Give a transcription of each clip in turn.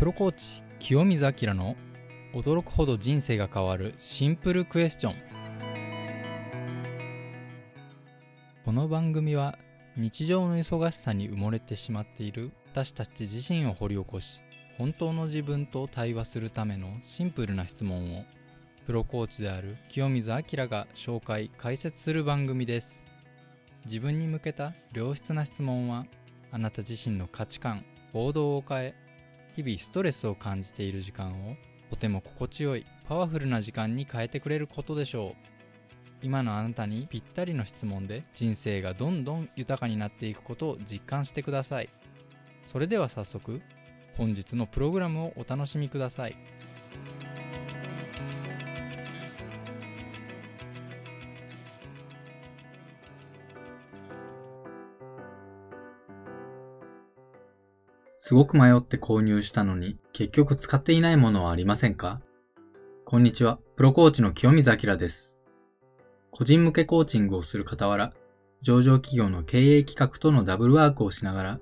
プロコーチ清水明の驚くほど人生が変わるシンプルクエスチョン。この番組は日常の忙しさに埋もれてしまっている私たち自身を掘り起こし本当の自分と対話するためのシンプルな質問をプロコーチである清水明が紹介解説する番組です。自分に向けた良質な質問はあなた自身の価値観行動を変え日々ストレスを感じている時間をとても心地よいパワフルな時間に変えてくれることでしょう。今のあなたにぴったりの質問で人生がどんどん豊かになっていくことを実感してください。それでは早速本日のプログラムをお楽しみください。すごく迷って購入したのに結局使っていないものはありませんか？こんにちは、プロコーチの清水明です。個人向けコーチングをする傍ら、上場企業の経営企画とのダブルワークをしながら、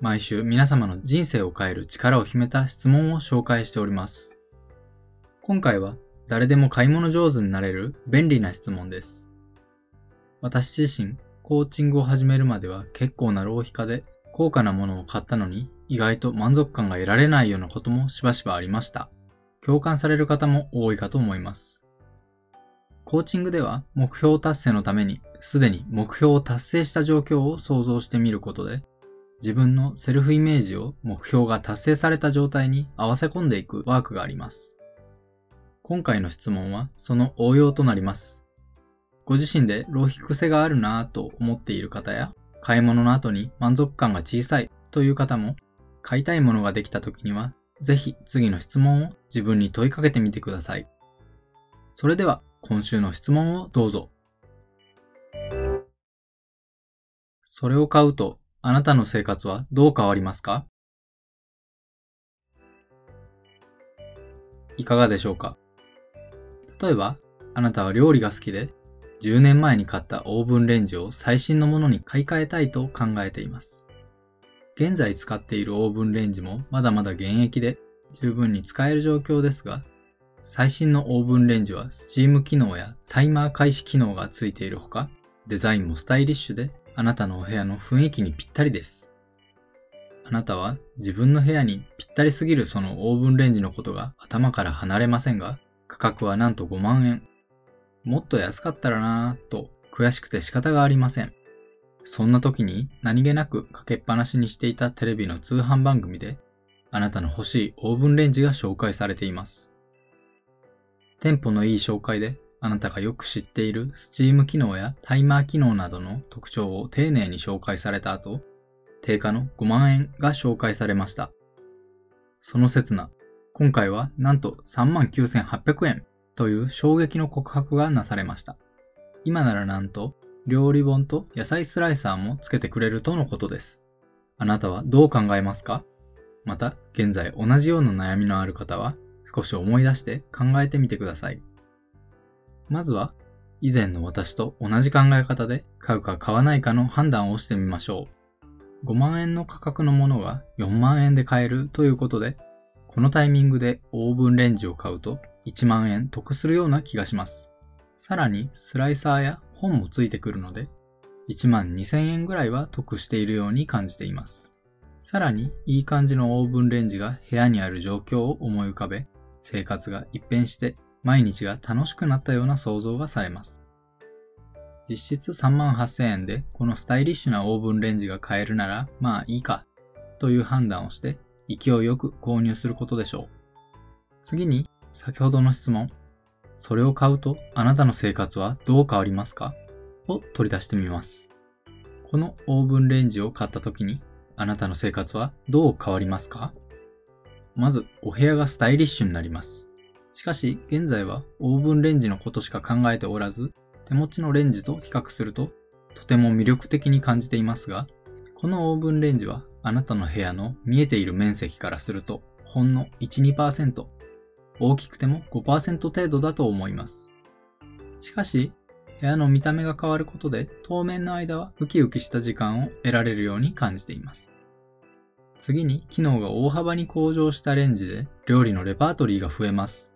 毎週皆様の人生を変える力を秘めた質問を紹介しております。今回は誰でも買い物上手になれる便利な質問です。私自身、コーチングを始めるまでは結構な浪費家で高価なものを買ったのに意外と満足感が得られないようなこともしばしばありました。共感される方も多いかと思います。コーチングでは目標達成のためにすでに目標を達成した状況を想像してみることで自分のセルフイメージを目標が達成された状態に合わせ込んでいくワークがあります。今回の質問はその応用となります。ご自身で浪費癖があるなぁと思っている方や買い物の後に満足感が小さいという方も買いたいものができた時には、ぜひ次の質問を自分に問いかけてみてください。それでは今週の質問をどうぞ。それを買うとあなたの生活はどう変わりますか？いかがでしょうか？例えば、あなたは料理が好きで、10年前に買ったオーブンレンジを最新のものに買い替えたいと考えています。現在使っているオーブンレンジもまだまだ現役で十分に使える状況ですが、最新のオーブンレンジはスチーム機能やタイマー開始機能がついているほか、デザインもスタイリッシュであなたのお部屋の雰囲気にぴったりです。あなたは自分の部屋にぴったりすぎるそのオーブンレンジのことが頭から離れませんが、価格はなんと5万円。もっと安かったらなぁと悔しくて仕方がありません。そんな時に何気なくかけっぱなしにしていたテレビの通販番組で、あなたの欲しいオーブンレンジが紹介されています。テンポのいい紹介で、あなたがよく知っているスチーム機能やタイマー機能などの特徴を丁寧に紹介された後、定価の5万円が紹介されました。その刹那、今回はなんと39,800円という衝撃の告白がなされました。今ならなんと料理本と野菜スライサーも付けてくれるとのことです。あなたはどう考えますか？また、現在同じような悩みのある方は、少し思い出して考えてみてください。まずは、以前の私と同じ考え方で買うか買わないかの判断をしてみましょう。5万円の価格のものが4万円で買えるということで、このタイミングでオーブンレンジを買うと1万円得するような気がします。さらにスライサーや本もついてくるので、1万2000円ぐらいは得しているように感じています。さらに、いい感じのオーブンレンジが部屋にある状況を思い浮かべ、生活が一変して毎日が楽しくなったような想像がされます。実質3万8000円でこのスタイリッシュなオーブンレンジが買えるならまあいいかという判断をして勢いよく購入することでしょう。次に先ほどの質問、それを買うとあなたの生活はどう変わりますか？を取り出してみます。このオーブンレンジを買った時にあなたの生活はどう変わりますか？まずお部屋がスタイリッシュになります。しかし現在はオーブンレンジのことしか考えておらず手持ちのレンジと比較するととても魅力的に感じていますがこのオーブンレンジはあなたの部屋の見えている面積からするとほんの1、2%大きくても5%程度だと思います。しかし、部屋の見た目が変わることで当面の間はウキウキした時間を得られるように感じています。次に機能が大幅に向上したレンジで料理のレパートリーが増えます。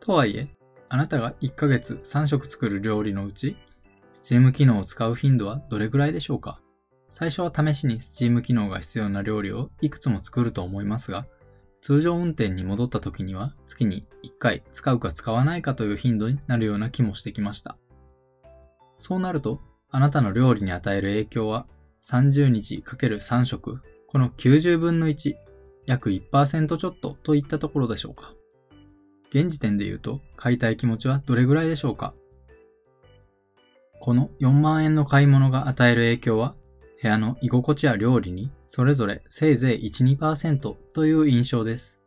とはいえ、あなたが1ヶ月3食作る料理のうち、Steam 機能を使う頻度はどれぐらいでしょうか？最初は試しに Steam 機能が必要な料理をいくつも作ると思いますが、通常運転に戻った時には月に1回使うか使わないかという頻度になるような気もしてきました。そうなると、あなたの料理に与える影響は30日 ×3 食、この90分の1、約1%ちょっとといったところでしょうか。現時点で言うと、買いたい気持ちはどれぐらいでしょうかこの4万円の買い物が与える影響は部屋の居心地や料理にそれぞれせいぜい1、2%という印象です。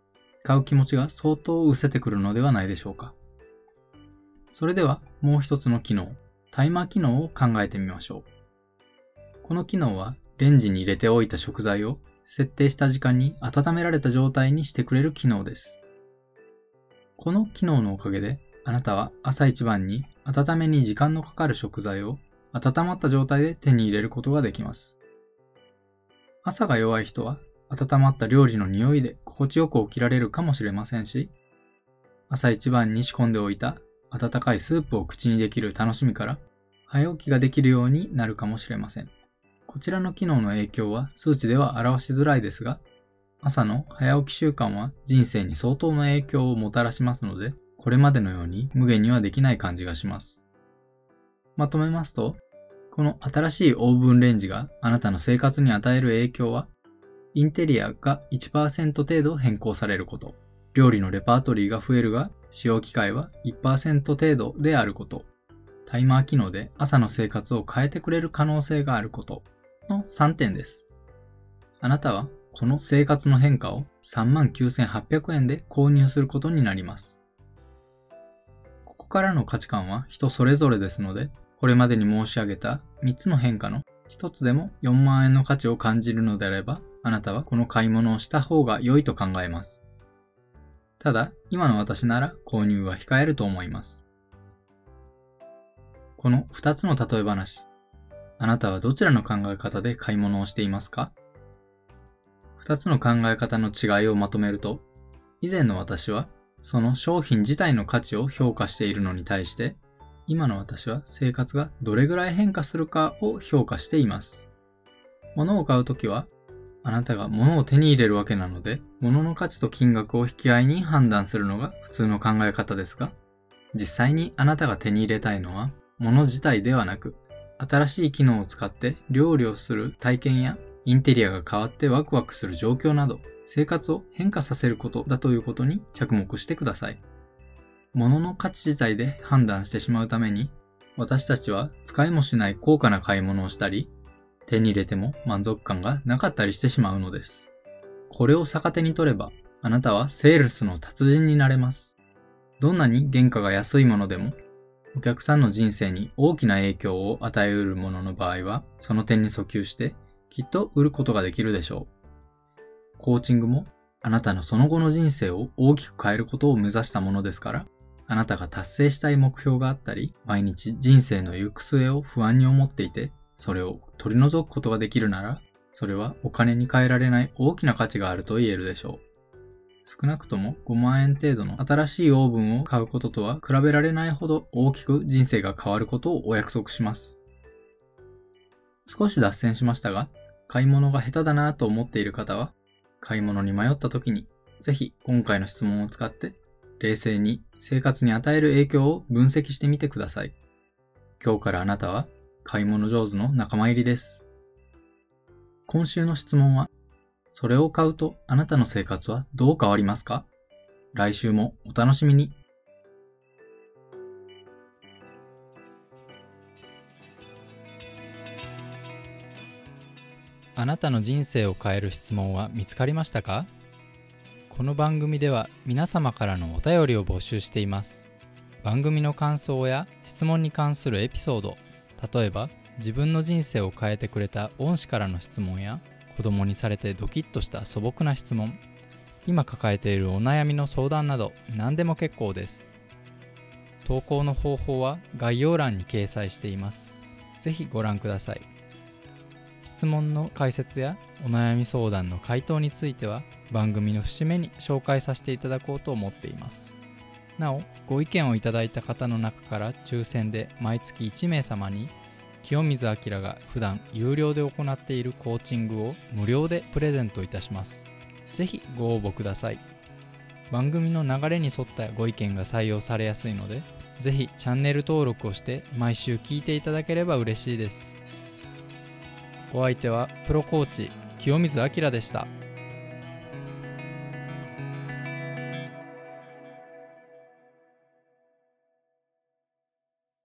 買う気持ちが相当失せてくるのではないでしょうか。それではもう一つの機能、タイマー機能を考えてみましょう。この機能はレンジに入れておいた食材を設定した時間に温められた状態にしてくれる機能です。この機能のおかげであなたは朝一番に温めに時間のかかる食材を温まった状態で手に入れることができます。朝が弱い人は温まった料理の匂いで心地よく起きられるかもしれませんし、朝一番に仕込んでおいた温かいスープを口にできる楽しみから早起きができるようになるかもしれません。こちらの機能の影響は数値では表しづらいですが、朝の早起き習慣は人生に相当の影響をもたらしますので、これまでのように無限にはできない感じがします。まとめますと、この新しいオーブンレンジがあなたの生活に与える影響は、インテリアが1%程度変更されること、料理のレパートリーが増えるが使用機会は1%程度であること、タイマー機能で朝の生活を変えてくれる可能性があることの3点です。あなたはこの生活の変化を39,800円で購入することになります。ここからの価値観は人それぞれですので、これまでに申し上げた3つの変化の1つでも4万円の価値を感じるのであれば、あなたはこの買い物をした方が良いと考えます。ただ、今の私なら購入は控えると思います。この2つの例え話、あなたはどちらの考え方で買い物をしていますか ?2 つの考え方の違いをまとめると、以前の私はその商品自体の価値を評価しているのに対して、今の私は生活がどれぐらい変化するかを評価しています。物を買うときは、あなたが物を手に入れるわけなので、物の価値と金額を引き合いに判断するのが普通の考え方ですが、実際にあなたが手に入れたいのは、物自体ではなく、新しい機能を使って料理をする体験やインテリアが変わってワクワクする状況など、生活を変化させることだということに着目してください。物の価値自体で判断してしまうために、私たちは使いもしない高価な買い物をしたり、手に入れても満足感がなかったりしてしまうのです。これを逆手に取れば、あなたはセールスの達人になれます。どんなに原価が安いものでも、お客さんの人生に大きな影響を与えうるものの場合は、その点に訴求して、きっと売ることができるでしょう。コーチングも、あなたのその後の人生を大きく変えることを目指したものですから、あなたが達成したい目標があったり、毎日人生の行く末を不安に思っていて、それを取り除くことができるなら、それはお金に換えられない大きな価値があると言えるでしょう。少なくとも5万円程度の新しいオーブンを買うこととは比べられないほど大きく人生が変わることをお約束します。少し脱線しましたが、買い物が下手だなと思っている方は、買い物に迷った時に、ぜひ今回の質問を使って冷静に生活に与える影響を分析してみてください。今日からあなたは買い物上手の仲間入りです。今週の質問は、それを買うとあなたの生活はどう変わりますか？来週もお楽しみに。あなたの人生を変える質問は見つかりましたか？この番組では皆様からのお便りを募集しています。番組の感想や質問に関するエピソード例えば自分の人生を変えてくれた恩師からの質問や子供にされてドキッとした素朴な質問今抱えているお悩みの相談など何でも結構です。投稿の方法は概要欄に掲載しています。ぜひご覧ください。質問の解説やお悩み相談の回答については番組の節目に紹介させていただこうと思っています。なおご意見をいただいた方の中から抽選で毎月1名様に清水明が普段有料で行っているコーチングを無料でプレゼントいたします。ぜひご応募ください。番組の流れに沿ったご意見が採用されやすいのでぜひチャンネル登録をして毎週聞いていただければ嬉しいです。お相手はプロコーチ清水明でした。